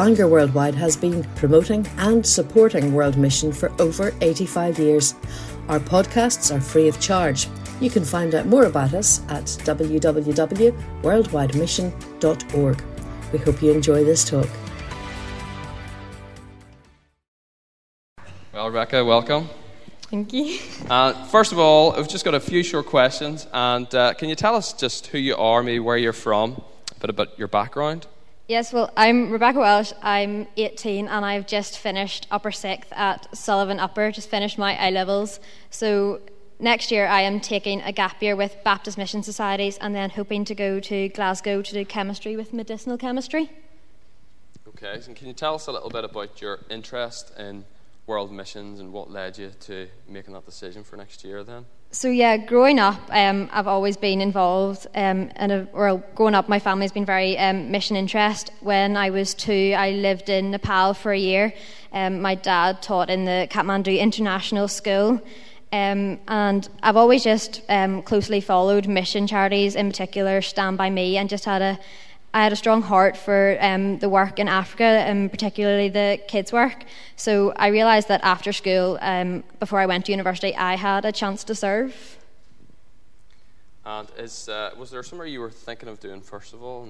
Bangor Worldwide has been promoting and supporting World Mission for over 85 years. Our podcasts are free of charge. You can find out more about us at www.worldwidemission.org. We hope you enjoy this talk. Well, Rebecca, welcome. Thank you. Uh, first of all, I've just got a few short questions. And uh, can you tell us just who you are, maybe where you're from, a bit about your background? Yes, well, I'm Rebecca Welsh. I'm 18 and I've just finished upper sixth at Sullivan Upper, just finished my A levels. So next year I am taking a gap year with Baptist Mission Societies and then hoping to go to Glasgow to do chemistry with medicinal chemistry. Okay, and can you tell us a little bit about your interest in world missions and what led you to making that decision for next year then? So yeah, growing up, um, I've always been involved um, in a, growing up, my family's been very um, mission interest. When I was two, I lived in Nepal for a year. Um, my dad taught in the Kathmandu International School, um, and I've always just um, closely followed mission charities, in particular Stand by Me, and just had a I had a strong heart for um, the work in Africa, and particularly the kids' work. So I realised that after school, um, before I went to university, I had a chance to serve. And is, uh, was there somewhere you were thinking of doing first of all?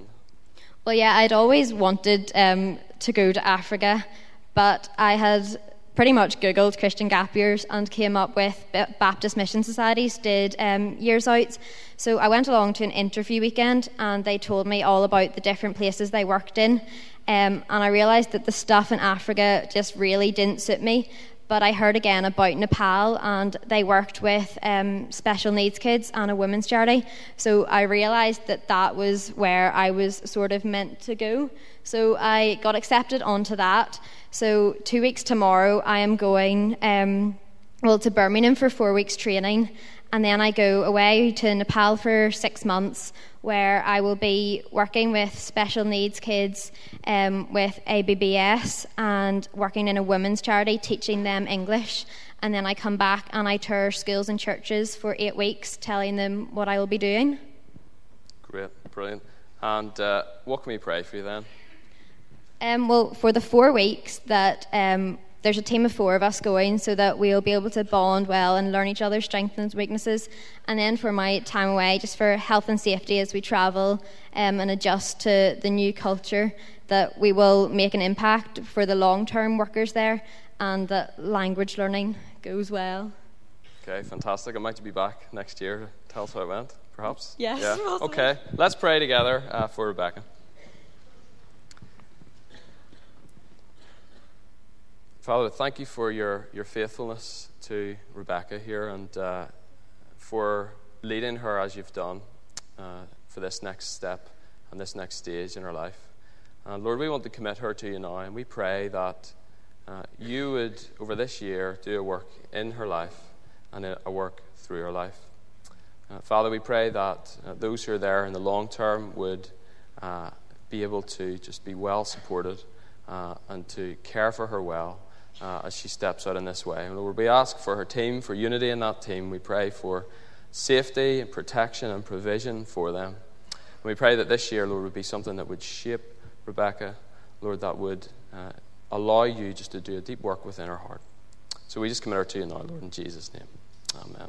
Well, yeah, I'd always wanted um, to go to Africa, but I had pretty much Googled Christian gap years and came up with Baptist Mission Societies did um, years out. So I went along to an interview weekend and they told me all about the different places they worked in. Um, and I realised that the stuff in Africa just really didn't suit me. But I heard again about Nepal and they worked with um, special needs kids and a women's charity. So I realised that that was where I was sort of meant to go. So I got accepted onto that. So two weeks tomorrow, I am going um, well to Birmingham for four weeks training, and then I go away to Nepal for six months, where I will be working with special needs kids um, with ABBS and working in a women's charity, teaching them English. And then I come back and I tour schools and churches for eight weeks, telling them what I will be doing. Great, brilliant. And uh, what can we pray for you then? Um, well, for the four weeks that um, there's a team of four of us going so that we'll be able to bond well and learn each other's strengths and weaknesses. And then for my time away, just for health and safety as we travel um, and adjust to the new culture, that we will make an impact for the long term workers there and that language learning goes well. Okay, fantastic. I might be back next year to tell us how it went, perhaps? Yes. Yeah. Okay, let's pray together uh, for Rebecca. Father, thank you for your, your faithfulness to Rebecca here and uh, for leading her as you've done uh, for this next step and this next stage in her life. And Lord, we want to commit her to you now, and we pray that uh, you would, over this year, do a work in her life and a work through her life. Uh, Father, we pray that uh, those who are there in the long term would uh, be able to just be well supported and to care for her well uh, as she steps out in this way. Lord, we ask for her team, for unity in that team. We pray for safety and protection and provision for them. And we pray that this year, Lord, would be something that would shape Rebecca, Lord, that would uh, allow you just to do a deep work within her heart. So we just commit her to you now, Lord, in Jesus' name. Amen.